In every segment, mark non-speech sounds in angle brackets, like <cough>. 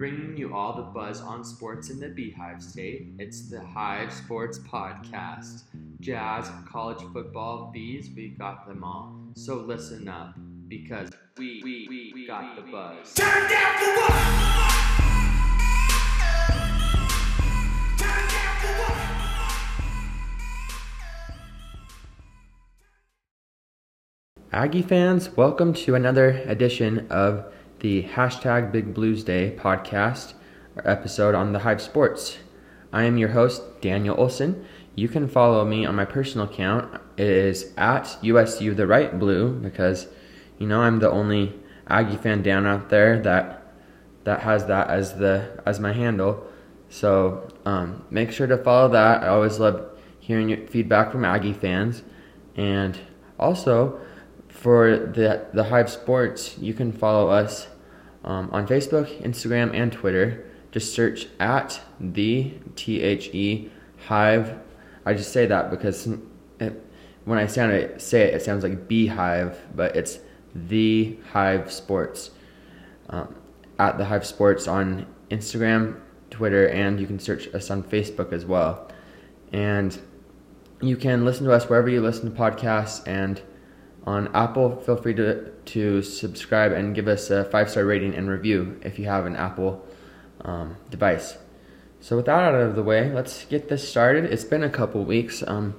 bringing you all the buzz on sports in the Beehive State. It's the Hive Sports Podcast. Jazz, college football, bees, we got them all. So listen up, because we, we, we, we got the buzz. Turn down for what? Turn down for what? Aggie fans, welcome to another edition of the hashtag Big Bluesday podcast episode on the Hive Sports. I am your host, Daniel Olsen. You can follow me on my personal account. It is at USU the Right Blue because you know I'm the only Aggie fan down out there that that has that as the as my handle. So um, make sure to follow that. I always love hearing your feedback from Aggie fans, and also for the the Hive Sports, you can follow us um, on Facebook, Instagram, and Twitter. Just search at the T H E Hive. I just say that because it, when I sound it, say it, it sounds like Beehive, but it's the Hive Sports. Um, at the Hive Sports on Instagram, Twitter, and you can search us on Facebook as well. And you can listen to us wherever you listen to podcasts and on Apple, feel free to, to subscribe and give us a five star rating and review if you have an Apple um, device. So, with that out of the way, let's get this started. It's been a couple weeks. Um,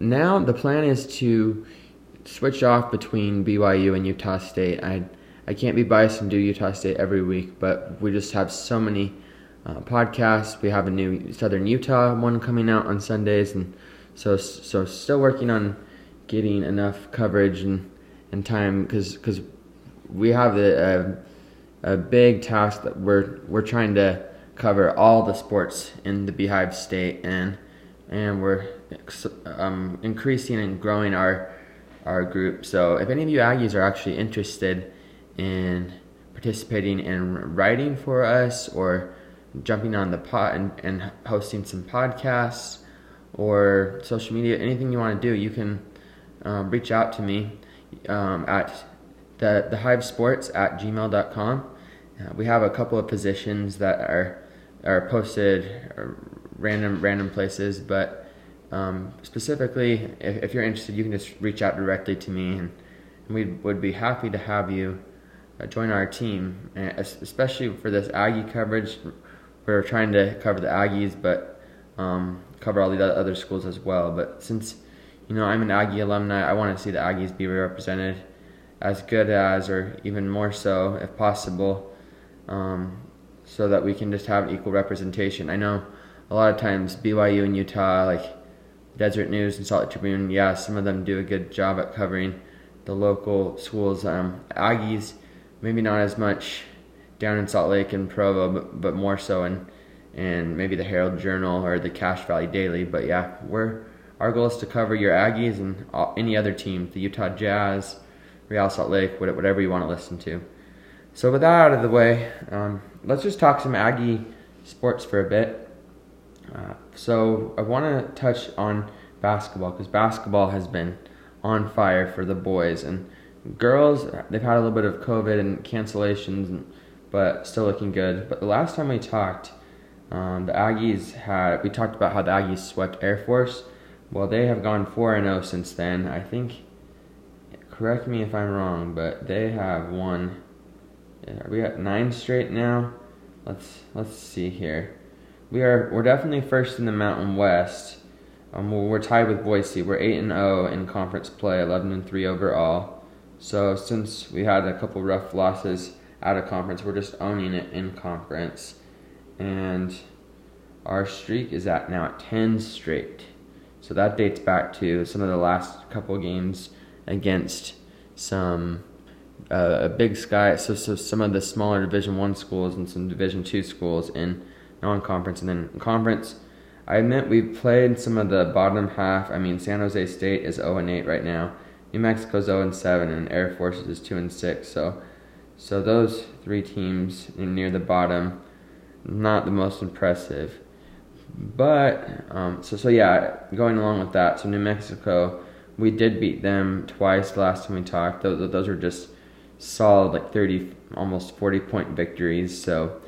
now, the plan is to switch off between BYU and Utah State. I, I can't be biased and do Utah State every week, but we just have so many uh, podcasts. We have a new Southern Utah one coming out on Sundays, and so so still working on getting enough coverage and, and time because because we have a, a, big task that we're we're trying to cover all the sports in the Beehive State and and we're um, increasing and growing our our group. So if any of you Aggies are actually interested in participating in writing for us or jumping on the pot and, and hosting some podcasts or social media, anything you want to do, you can um, reach out to me um, at the, the hive sports at gmail.com. Uh, we have a couple of positions that are are posted uh, random random places, but um, specifically, if, if you're interested, you can just reach out directly to me, and, and we would be happy to have you uh, join our team, and especially for this Aggie coverage. We're trying to cover the Aggies, but um, cover all the other schools as well. But since you know, I'm an Aggie alumni. I want to see the Aggies be represented as good as, or even more so, if possible, um, so that we can just have equal representation. I know a lot of times BYU and Utah, like Deseret News and Salt Lake Tribune, yeah, some of them do a good job at covering the local schools. Um, Aggies, maybe not as much down in Salt Lake and Provo, but, but more so in, in maybe the Herald Journal or the Cache Valley Daily. But yeah, we're our goal is to cover your Aggies and any other team, the Utah Jazz, Real Salt Lake, whatever you want to listen to. So with that out of the way, um, let's just talk some Aggie sports for a bit. Uh, so I want to touch on basketball because basketball has been on fire for the boys and girls. They've had a little bit of COVID and cancellations, but still looking good. But the last time we talked, um, the Aggies had we talked about how the Aggies swept Air Force well, they have gone 4 and 0 since then. I think, correct me if I'm wrong, but they have won. Are we at nine straight now? Let's let's see here. We are we're definitely first in the Mountain West. Um, we're tied with Boise. We're eight and zero in conference play, eleven and three overall. So since we had a couple rough losses out of conference, we're just owning it in conference, and our streak is at now at ten straight. So that dates back to some of the last couple games against some uh, Big Sky. So, so some of the smaller Division One schools and some Division Two schools in non-conference, and then conference. I admit we've played some of the bottom half. I mean, San Jose State is 0 and 8 right now. New Mexico's 0 and 7, and Air Force is 2 and 6. So, so those three teams near the bottom, not the most impressive. But um, so so yeah, going along with that. So New Mexico, we did beat them twice last time we talked. Those those were just solid like thirty, almost forty point victories. So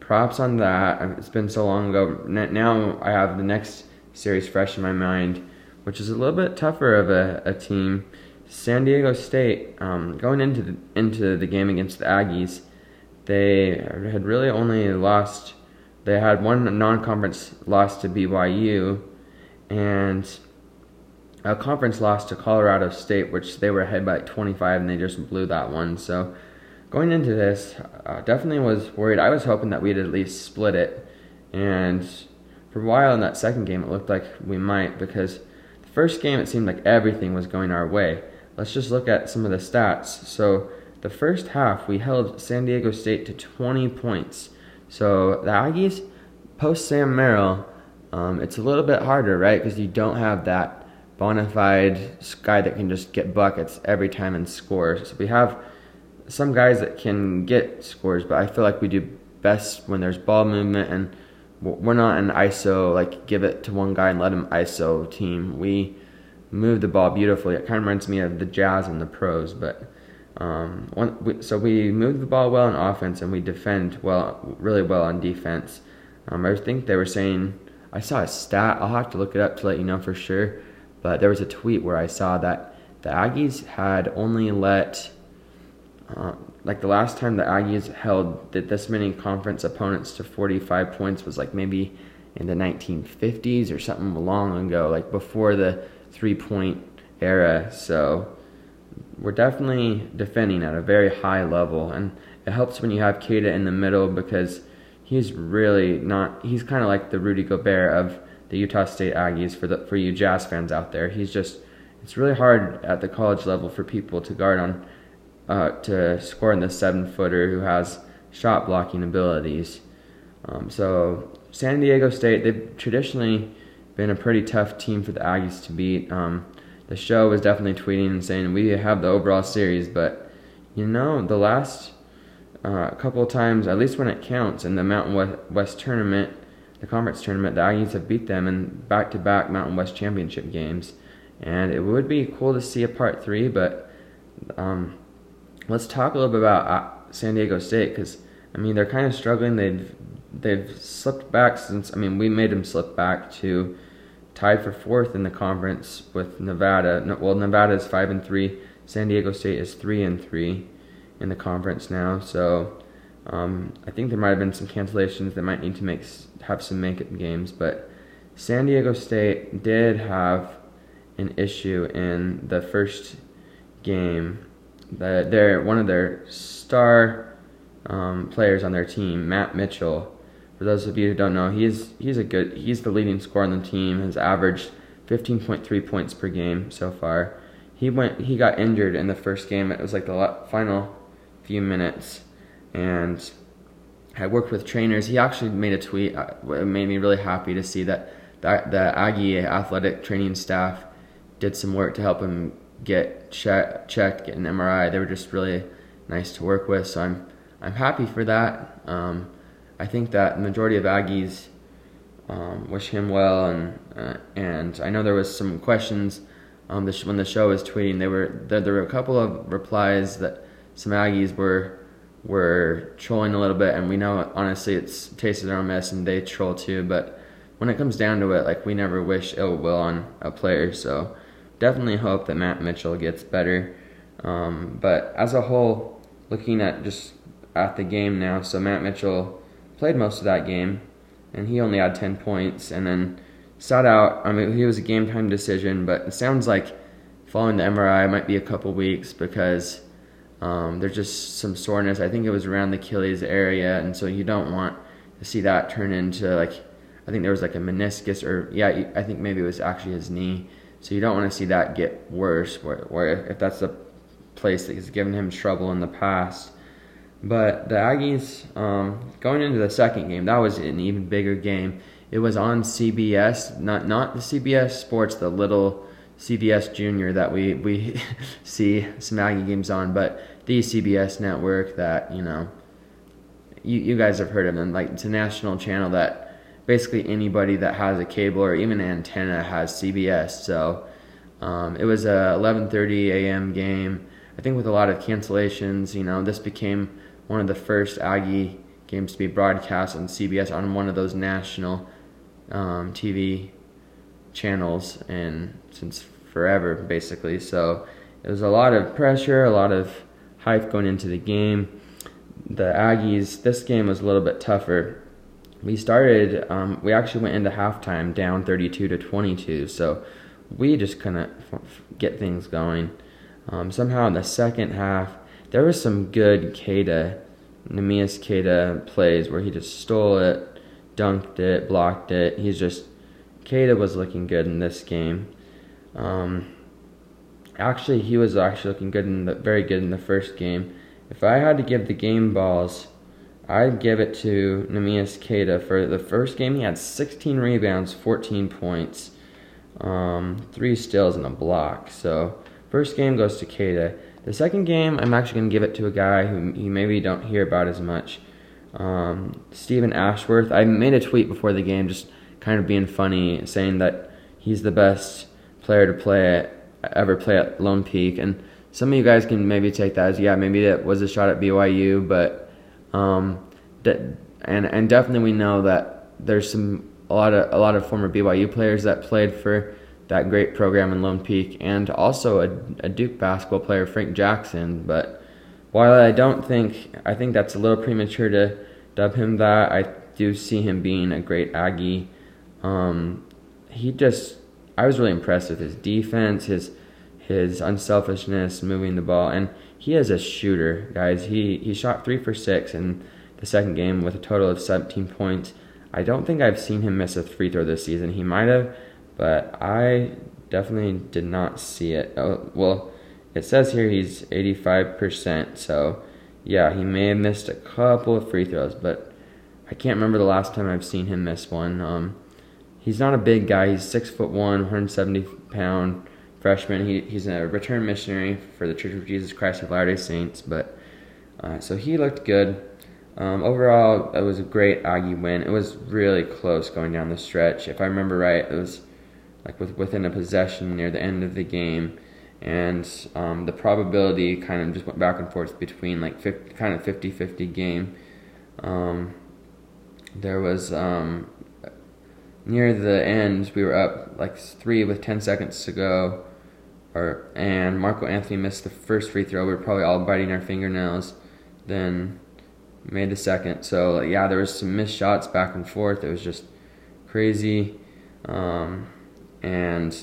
props on that. It's been so long ago. Now I have the next series fresh in my mind, which is a little bit tougher of a, a team. San Diego State, um, going into the, into the game against the Aggies, they had really only lost. They had one non-conference loss to BYU, and a conference loss to Colorado State, which they were ahead by like 25, and they just blew that one. So going into this, uh, definitely was worried. I was hoping that we'd at least split it, and for a while in that second game, it looked like we might because the first game it seemed like everything was going our way. Let's just look at some of the stats. So the first half, we held San Diego State to 20 points. So the Aggies, post Sam Merrill, um, it's a little bit harder, right? Because you don't have that bona fide guy that can just get buckets every time and score. So we have some guys that can get scores, but I feel like we do best when there's ball movement and we're not an ISO like give it to one guy and let him ISO team. We move the ball beautifully. It kind of reminds me of the Jazz and the pros, but um, one, we, so we move the ball well on offense and we defend well, really well on defense. Um, I think they were saying I saw a stat. I'll have to look it up to let you know for sure. But there was a tweet where I saw that the Aggies had only let uh, like the last time the Aggies held this many conference opponents to 45 points was like maybe in the 1950s or something long ago, like before the three point era. So we're definitely defending at a very high level, and it helps when you have Queta in the middle because he's really not. He's kind of like the Rudy Gobert of the Utah State Aggies for the for you Jazz fans out there. He's just it's really hard at the college level for people to guard on uh, to score in the seven footer who has shot blocking abilities. Um, so San Diego State, they've traditionally been a pretty tough team for the Aggies to beat. Um, the show was definitely tweeting and saying we have the overall series, but you know the last uh, couple of times, at least when it counts, in the Mountain West, West tournament, the conference tournament, the Aggies have beat them in back-to-back Mountain West championship games, and it would be cool to see a part three, but um, let's talk a little bit about uh, San Diego State because I mean they're kind of struggling. They've they've slipped back since I mean we made them slip back to tied for fourth in the conference with Nevada. Well, Nevada is five and three. San Diego State is three and three in the conference now. So um, I think there might have been some cancellations. They might need to make have some make-up games, but San Diego State did have an issue in the first game that they're one of their star um, players on their team, Matt Mitchell. For those of you who don't know, he's he's a good he's the leading scorer on the team. Has averaged 15.3 points per game so far. He went he got injured in the first game. It was like the final few minutes, and I worked with trainers. He actually made a tweet. Uh, it made me really happy to see that the, the Aggie athletic training staff did some work to help him get check, checked, get an MRI. They were just really nice to work with. So I'm I'm happy for that. Um, I think that the majority of Aggies um, wish him well, and uh, and I know there was some questions um, the when the show was tweeting. They were there, there were a couple of replies that some Aggies were were trolling a little bit, and we know honestly it's tasted own mess, and they troll too. But when it comes down to it, like we never wish ill will on a player, so definitely hope that Matt Mitchell gets better. Um, but as a whole, looking at just at the game now, so Matt Mitchell played most of that game, and he only had 10 points, and then sat out. I mean, he was a game time decision, but it sounds like following the MRI might be a couple weeks because um, there's just some soreness. I think it was around the Achilles area, and so you don't want to see that turn into like I think there was like a meniscus or yeah, I think maybe it was actually his knee. So you don't want to see that get worse, where, where if that's the place that has given him trouble in the past. But the Aggies, um, going into the second game, that was an even bigger game. It was on CBS, not not the CBS Sports, the little CBS Junior that we we <laughs> see some Aggie games on, but the CBS network that you know you you guys have heard of them. Like it's a national channel that basically anybody that has a cable or even an antenna has CBS. So um, it was a 11:30 a.m. game. I think with a lot of cancellations, you know, this became one of the first Aggie games to be broadcast on CBS on one of those national um, TV channels, and since forever basically. So it was a lot of pressure, a lot of hype going into the game. The Aggies, this game was a little bit tougher. We started, um, we actually went into halftime down 32 to 22, so we just couldn't get things going. Um, somehow in the second half, there was some good Queta, Neemias Queta plays where he just stole it, dunked it, blocked it. He's just, Queta was looking good in this game. Um, actually, he was actually looking good in the very good in the first game. If I had to give the game balls, I'd give it to Neemias Queta for the first game. He had 16 rebounds, 14 points, um, three steals, and a block. So first game goes to Queta. The second game, I'm actually going to give it to a guy who you maybe don't hear about as much. Um, Steven Ashworth. I made a tweet before the game, just kind of being funny, saying that he's the best player to play ever play at Lone Peak, and some of you guys can maybe take that as yeah, maybe that was a shot at BYU, but um, that and and definitely we know that there's some a lot of a lot of former BYU players that played for that great program in Lone Peak, and also a, a Duke basketball player, Frank Jackson. But while I don't think I think that's a little premature to dub him that, I do see him being a great Aggie. Um, he just I was really impressed with his defense, his his unselfishness, moving the ball, and he is a shooter, guys. He he shot three for six in the second game with a total of 17 points. I don't think I've seen him miss a free throw this season. He might have, but I definitely did not see it. Oh, well, it says here he's 85%, so yeah, he may have missed a couple of free throws, but I can't remember the last time I've seen him miss one. Um, he's not a big guy. He's six foot one, 170 pound freshman. He, he's a return missionary for the Church of Jesus Christ of Latter Day Saints, but uh, so he looked good. Um, overall, it was a great Aggie win. It was really close going down the stretch. If I remember right, it was like with, within a possession near the end of the game, and um, the probability kind of just went back and forth between like 50, kind of 50-50 game. Um, there was um, near the end, we were up like three with 10 seconds to go, or and Marco Anthony missed the first free throw. We were probably all biting our fingernails. Then made the second. So yeah, there was some missed shots back and forth. It was just crazy, um, and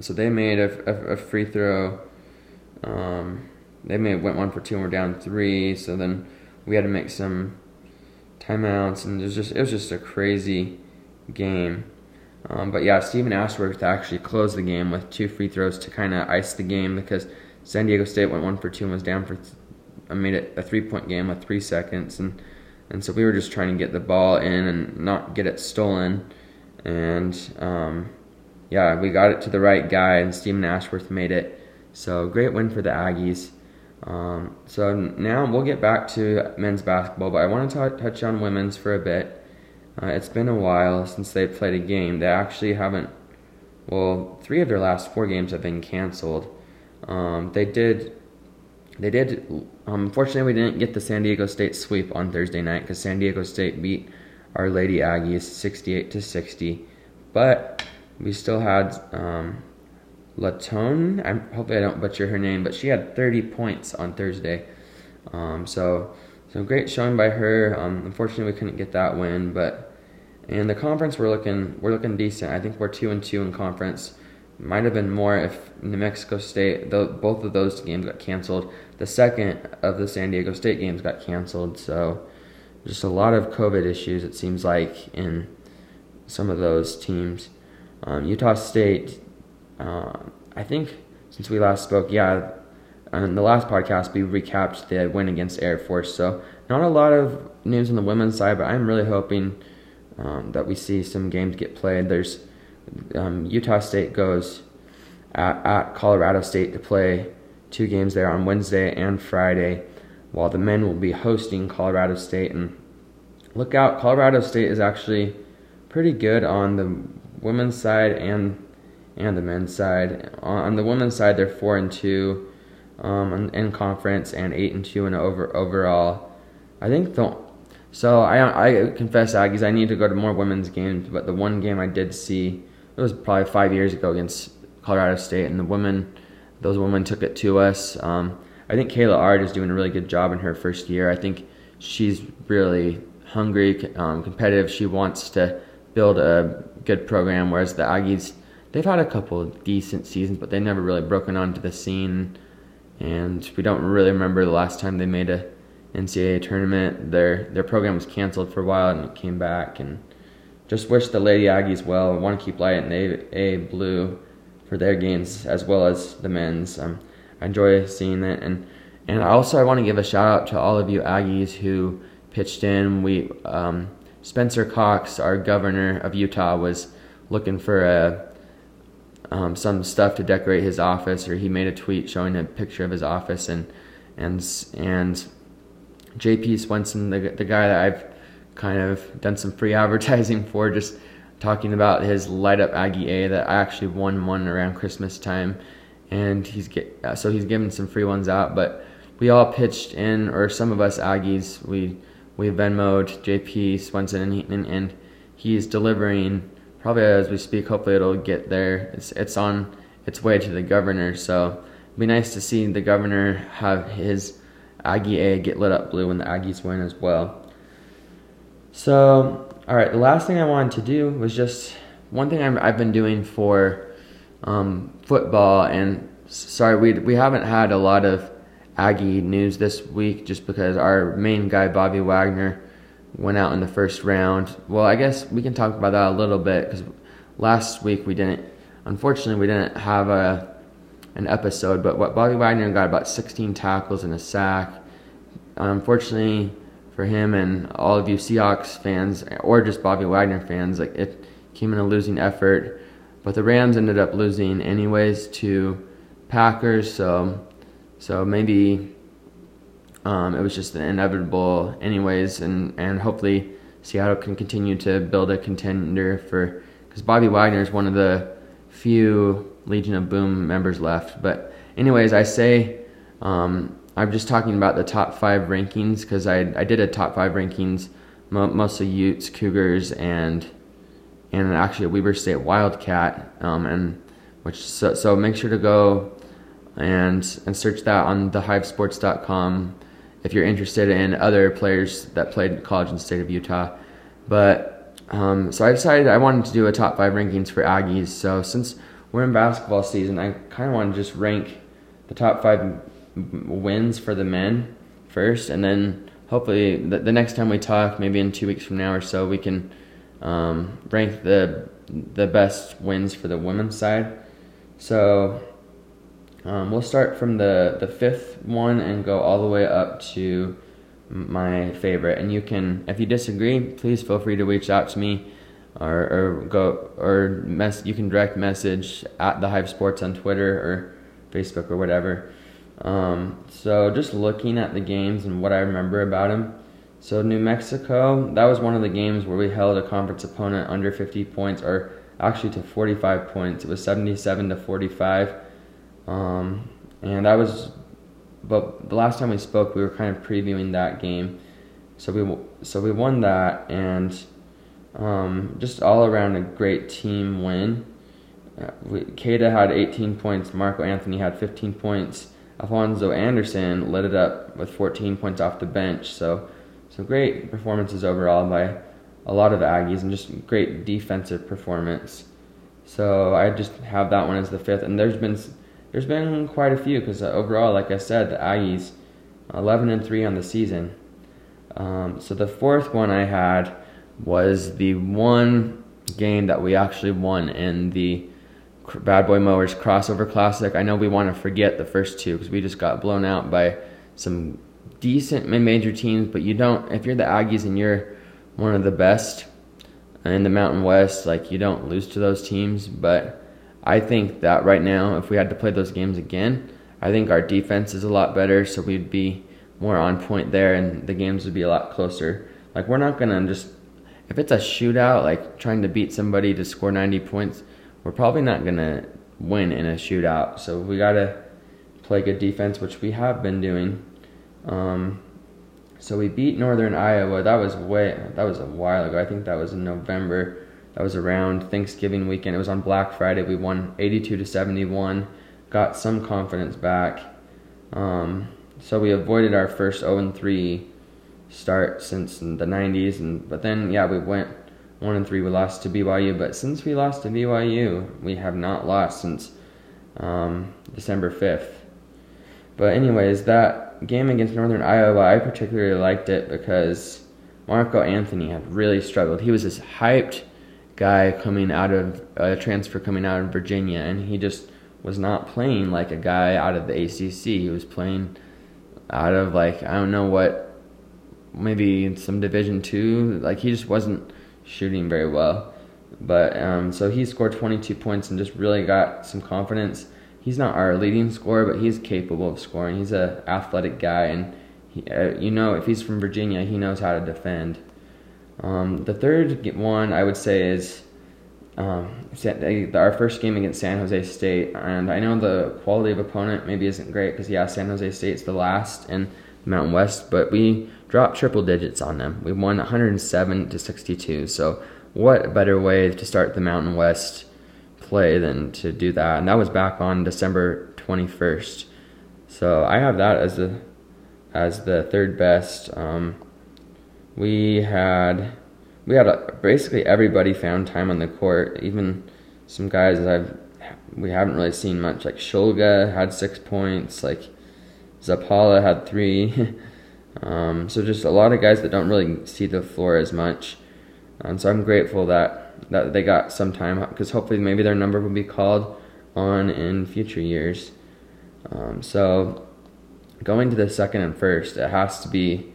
so they made a, a, a free throw. Um, they made went one for two and we're down three. So then we had to make some timeouts, and it was just it was just a crazy game. Um, but yeah, Steven Ashworth actually closed the game with two free throws to kind of ice the game because San Diego State went one for two and was down for I made it a three point game with three seconds, and and so we were just trying to get the ball in and not get it stolen, and um, yeah, we got it to the right guy, and Steven Ashworth made it. So great win for the Aggies. Um, so now we'll get back to men's basketball, but I want to t- touch on women's for a bit. Uh, it's been a while since they played a game. They actually haven't. Well, three of their last four games have been canceled. Um, they did they did. Um, unfortunately, we didn't get the San Diego State sweep on Thursday night because San Diego State beat our Lady Aggies 68 to 60. But we still had um, Latone. I hopefully I don't butcher her name, but she had 30 points on Thursday. Um, so so great showing by her. Um, unfortunately, we couldn't get that win, but in the conference we're looking we're looking decent. I think we're two and two in conference. Might have been more if New Mexico State, both of those games got canceled. The second of the San Diego State games got canceled, so just a lot of COVID issues. It seems like in some of those teams. Um, Utah State, uh, I think since we last spoke, yeah, on the last podcast we recapped the win against Air Force. So not a lot of news on the women's side, but I'm really hoping um, that we see some games get played. There's um, Utah State goes at, at Colorado State to play two games there on Wednesday and Friday, while the men will be hosting Colorado State. And look out, Colorado State is actually pretty good on the women's side and and the men's side. On the women's side, they're four and two um, in conference and eight and two in over overall. I think the So I I confess, Aggies, I need to go to more women's games. But the one game I did see, it was probably five years ago against Colorado State, and the women, those women took it to us. Um, I think Kayla Ard is doing a really good job in her first year. I think she's really hungry, um, competitive. She wants to build a good program, whereas the Aggies, they've had a couple decent seasons, but they've never really broken onto the scene. And we don't really remember the last time they made a NCAA tournament. Their their program was canceled for a while and it came back. And just wish the Lady Aggies well. I want to keep light A, a blue for their games as well as the men's. Um, I enjoy seeing it, and and also I want to give a shout out to all of you Aggies who pitched in. We um, Spencer Cox, our governor of Utah, was looking for a um, some stuff to decorate his office, or he made a tweet showing a picture of his office, and and and J.P. Swenson, the the guy that I've kind of done some free <laughs> advertising for, just talking about his light up Aggie A that I actually won one around Christmas time, and he's get uh, so he's giving some free ones out, but we all pitched in, or some of us Aggies, we we Venmoed JP Swenson, and, he, and, he's delivering probably as we speak. Hopefully, it'll get there. It's it's on its way to the governor, so it'd be nice to see the governor have his Aggie A get lit up blue when the Aggies win as well. So, all right, the last thing I wanted to do was just one thing i have been doing for um, football, and sorry, we we haven't had a lot of Aggie news this week just because our main guy, Bobby Wagner, went out in the first round. Well, I guess we can talk about that a little bit because last week we didn't, unfortunately, we didn't have a an episode. But what Bobby Wagner got about 16 tackles and a sack. Unfortunately for him and all of you Seahawks fans or just Bobby Wagner fans, like it came in a losing effort. But the Rams ended up losing anyways to Packers, so so maybe um, it was just inevitable, anyways, and and hopefully Seattle can continue to build a contender for because Bobby Wagner is one of the few Legion of Boom members left. But anyways, I say um, I'm just talking about the top five rankings because I I did a top five rankings, mostly Utes, Cougars, and and actually Weber State Wildcat, um, and which so so make sure to go and and search that on thehivesports.com if you're interested in other players that played college in the state of Utah. But um, so I decided I wanted to do a top five rankings for Aggies. So since we're in basketball season, I kind of want to just rank the top five wins for the men first, and then hopefully the, the next time we talk, maybe in two weeks from now or so, we can um, rank the the best wins for the women's side. So um, we'll start from the, the fifth one and go all the way up to my favorite. And you can, if you disagree, please feel free to reach out to me or, or go or mess. You can direct message at the Hive Sports on Twitter or Facebook or whatever. Um, so just looking at the games and what I remember about them. So New Mexico, that was one of the games where we held a conference opponent under 50 points, or actually to 45 points. It was 77 to 45. Um, and that was, but the last time we spoke, we were kind of previewing that game. So we so we won that, and um, just all around a great team win. Uh, we, had 18 points. Marco Anthony had 15 points. Alphonso Anderson lit it up with 14 points off the bench. So, so great performances overall by a lot of Aggies, and just great defensive performance. So I just have that one as the fifth, and there's been there's been quite a few because uh, overall, like I said, the Aggies 11 and 3 on the season. Um, so the fourth one I had was the one game that we actually won in the Bad Boy Mowers Crossover Classic. I know we want to forget the first two because we just got blown out by some decent mid-major teams, but you don't. If you're the Aggies and you're one of the best in the Mountain West, like you don't lose to those teams, but I think that right now, if we had to play those games again, I think our defense is a lot better, so we'd be more on point there, and the games would be a lot closer. Like we're not gonna just if it's a shootout, like trying to beat somebody to score 90 points, we're probably not gonna win in a shootout. So we gotta play good defense, which we have been doing. Um, So we beat Northern Iowa. That was way that was a while ago. I think that was in November. That was around Thanksgiving weekend. It was on Black Friday. We won 82 to 71. Got some confidence back. Um, so we avoided our first 0 and 3 start since the 90s and but then yeah, we went 1 and 3 we lost to BYU, but since we lost to BYU, we have not lost since um, December 5th. But anyways, that game against Northern Iowa, I particularly liked it because Marco Anthony had really struggled. He was this hyped guy coming out of a transfer coming out of Virginia, and he just was not playing like a guy out of the ACC. He was playing out of like I don't know what, maybe some Division two. Like he just wasn't shooting very well. But um, so he scored 22 points and just really got some confidence. He's not our leading scorer, but he's capable of scoring. He's a athletic guy, and he, uh, you know if he's from Virginia, he knows how to defend. Um, the third one I would say is um, our first game against San Jose State, and I know the quality of opponent maybe isn't great because yeah, San Jose State's the last in Mountain West, but we dropped triple digits on them. We won 107 to 62. So what better way to start the Mountain West play than to do that? And that was back on December 21st. So I have that as the as the third best. Um, we had we had a, basically everybody found time on the court, even some guys I've we haven't really seen much. Like Shulga had six points, like Zapala had three. <laughs> um, so just a lot of guys that don't really see the floor as much. And so I'm grateful that that they got some time because hopefully maybe their number will be called on in future years. Um, so going to the second and first, it has to be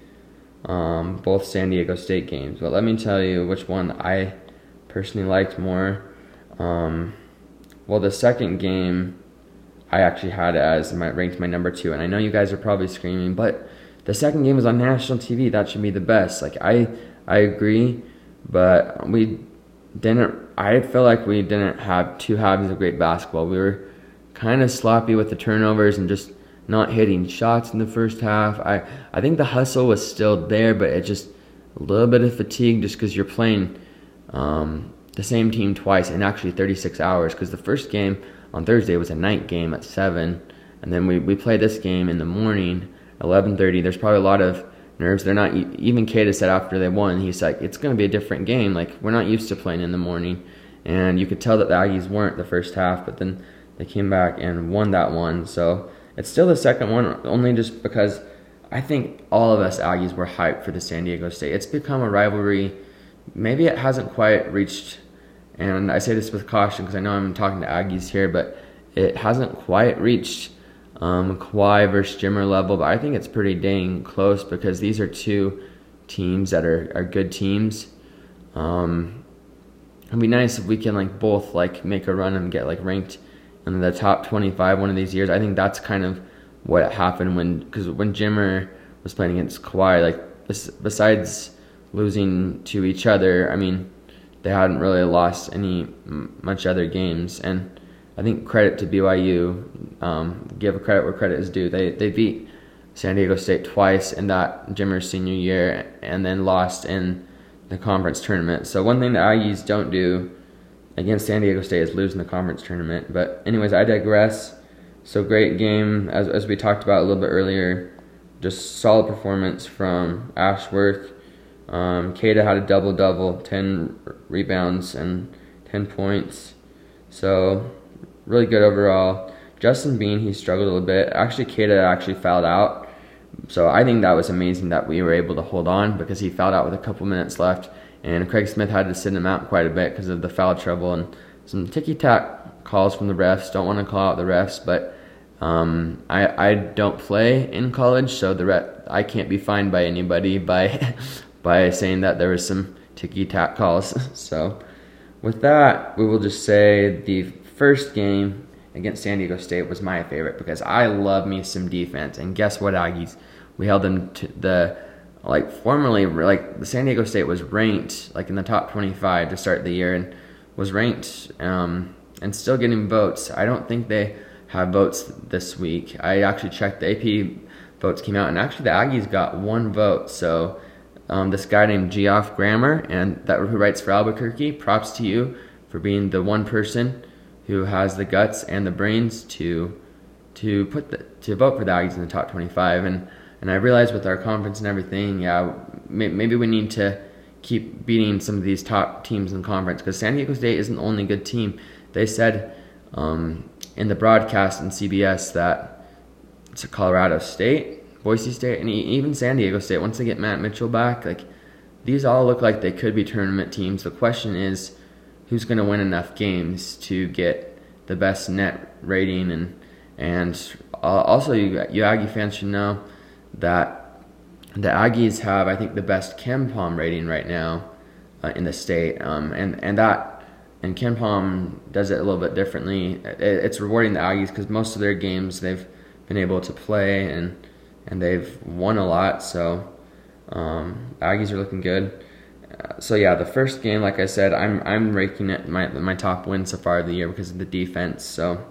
um, both San Diego State games. But let me tell you which one I personally liked more. Um, well, the second game I actually had as my ranked my number two, and I know you guys are probably screaming, but the second game was on national TV. That should be the best. Like I, I agree, but we didn't. I feel like we didn't have two halves of great basketball. We were kind of sloppy with the turnovers and just not hitting shots in the first half. I, I think the hustle was still there, but it just a little bit of fatigue just because you're playing um, the same team twice in actually 36 hours. Because the first game on Thursday was a night game at seven, and then we we played this game in the morning, 11:30. There's probably a lot of nerves. They're not even Queta said after they won, he's like, it's going to be a different game. Like we're not used to playing in the morning, and you could tell that the Aggies weren't the first half, but then they came back and won that one. So it's still the second one, only just because I think all of us Aggies were hyped for the San Diego State. It's become a rivalry. Maybe it hasn't quite reached, and I say this with caution because I know I'm talking to Aggies here, but it hasn't quite reached um, Kawhi versus Jimmer level, but I think it's pretty dang close because these are two teams that are, are good teams. Um, it'd be nice if we can like both like make a run and get like ranked in the top 25 one of these years. I think that's kind of what happened when because when Jimmer was playing against Kawhi, like besides losing to each other, I mean, they hadn't really lost any much other games, and I think credit to BYU, um, give a credit where credit is due. They they beat San Diego State twice in that Jimmer's senior year, and then lost in the conference tournament. So one thing the Aggies don't do against San Diego State is losing the conference tournament. But anyways, I digress. So great game as as we talked about a little bit earlier. Just solid performance from Ashworth. Um, had a double double, ten rebounds and ten points. So really good overall. Justin Bean he struggled a little bit. Actually, Queta actually fouled out. So I think that was amazing that we were able to hold on because he fouled out with a couple minutes left and Craig Smith had to sit him out quite a bit because of the foul trouble and some ticky tack calls from the refs. Don't want to call out the refs, but um, I I don't play in college, so the ref, I can't be fined by anybody by <laughs> by saying that there was some ticky tack calls. <laughs> so with that, we will just say the first game against San Diego State was my favorite because I love me some defense. And guess what, Aggies? We held them to the like formerly like the San Diego State was ranked like in the top 25 to start the year and was ranked um, and still getting votes. I don't think they have votes this week. I actually checked the AP votes came out, and actually the Aggies got one vote. So um, this guy named Geoff Grammer, and that who writes for Albuquerque, props to you for being the one person who has the guts and the brains to to put the, to vote for the Aggies in the top 25. And and I realize with our conference and everything, yeah, may, maybe we need to keep beating some of these top teams in conference because San Diego State isn't the only good team. They said um, in the broadcast in CBS that it's Colorado State, Boise State, and even San Diego State. Once they get Matt Mitchell back, like these all look like they could be tournament teams. The question is, who's going to win enough games to get the best net rating and and also you you Aggie fans should know that the Aggies have I think the best KenPom rating right now uh, in the state, um, and and that and KenPom does it a little bit differently. It, it's rewarding the Aggies because most of their games they've been able to play and and they've won a lot, so um, Aggies are looking good. So yeah, the first game, like I said, I'm I'm raking it my my top win so far of the year because of the defense. So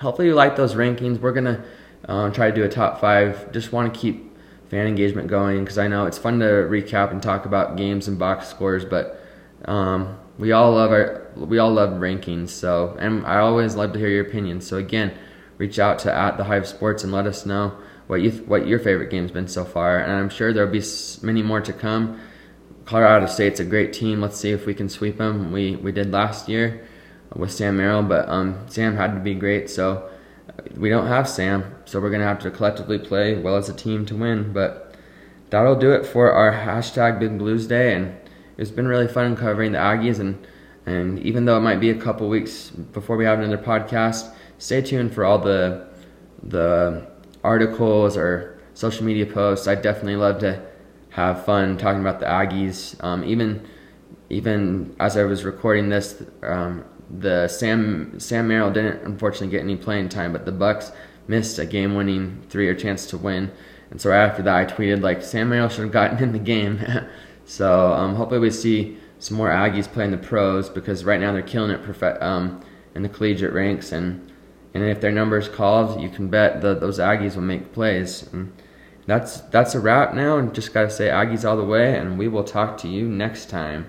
hopefully you like those rankings. We're gonna uh, try to do a top five. Just want to keep fan engagement going because I know it's fun to recap and talk about games and box scores, but um, we all love our we all love rankings. So and I always love to hear your opinions. So again, reach out to at the Hive Sports and let us know what you what your favorite game's been so far. And I'm sure there'll be many more to come. Colorado State's a great team. Let's see if we can sweep them. We we did last year with Sam Merrill, but um, Sam had to be great. So we don't have Sam, so we're gonna have to collectively play well as a team to win. But that'll do it for our hashtag Big Bluesday, and it's been really fun covering the Aggies. And and even though it might be a couple weeks before we have another podcast, stay tuned for all the the articles or social media posts. I definitely love to have fun talking about the Aggies. Um, even even as I was recording this, um, the Sam Sam Merrill didn't unfortunately get any playing time, but the Bucks missed a game-winning three or chance to win. And so after that, I tweeted like Sam Merrill should have gotten in the game. <laughs> so um, hopefully we see some more Aggies playing the pros because right now they're killing it prof- um, in the collegiate ranks and and if their numbers called, you can bet that those Aggies will make plays. And that's that's a wrap now, and just gotta say Aggies all the way, and we will talk to you next time.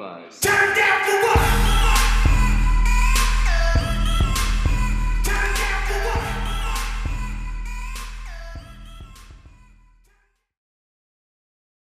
buzz. Turn down for what?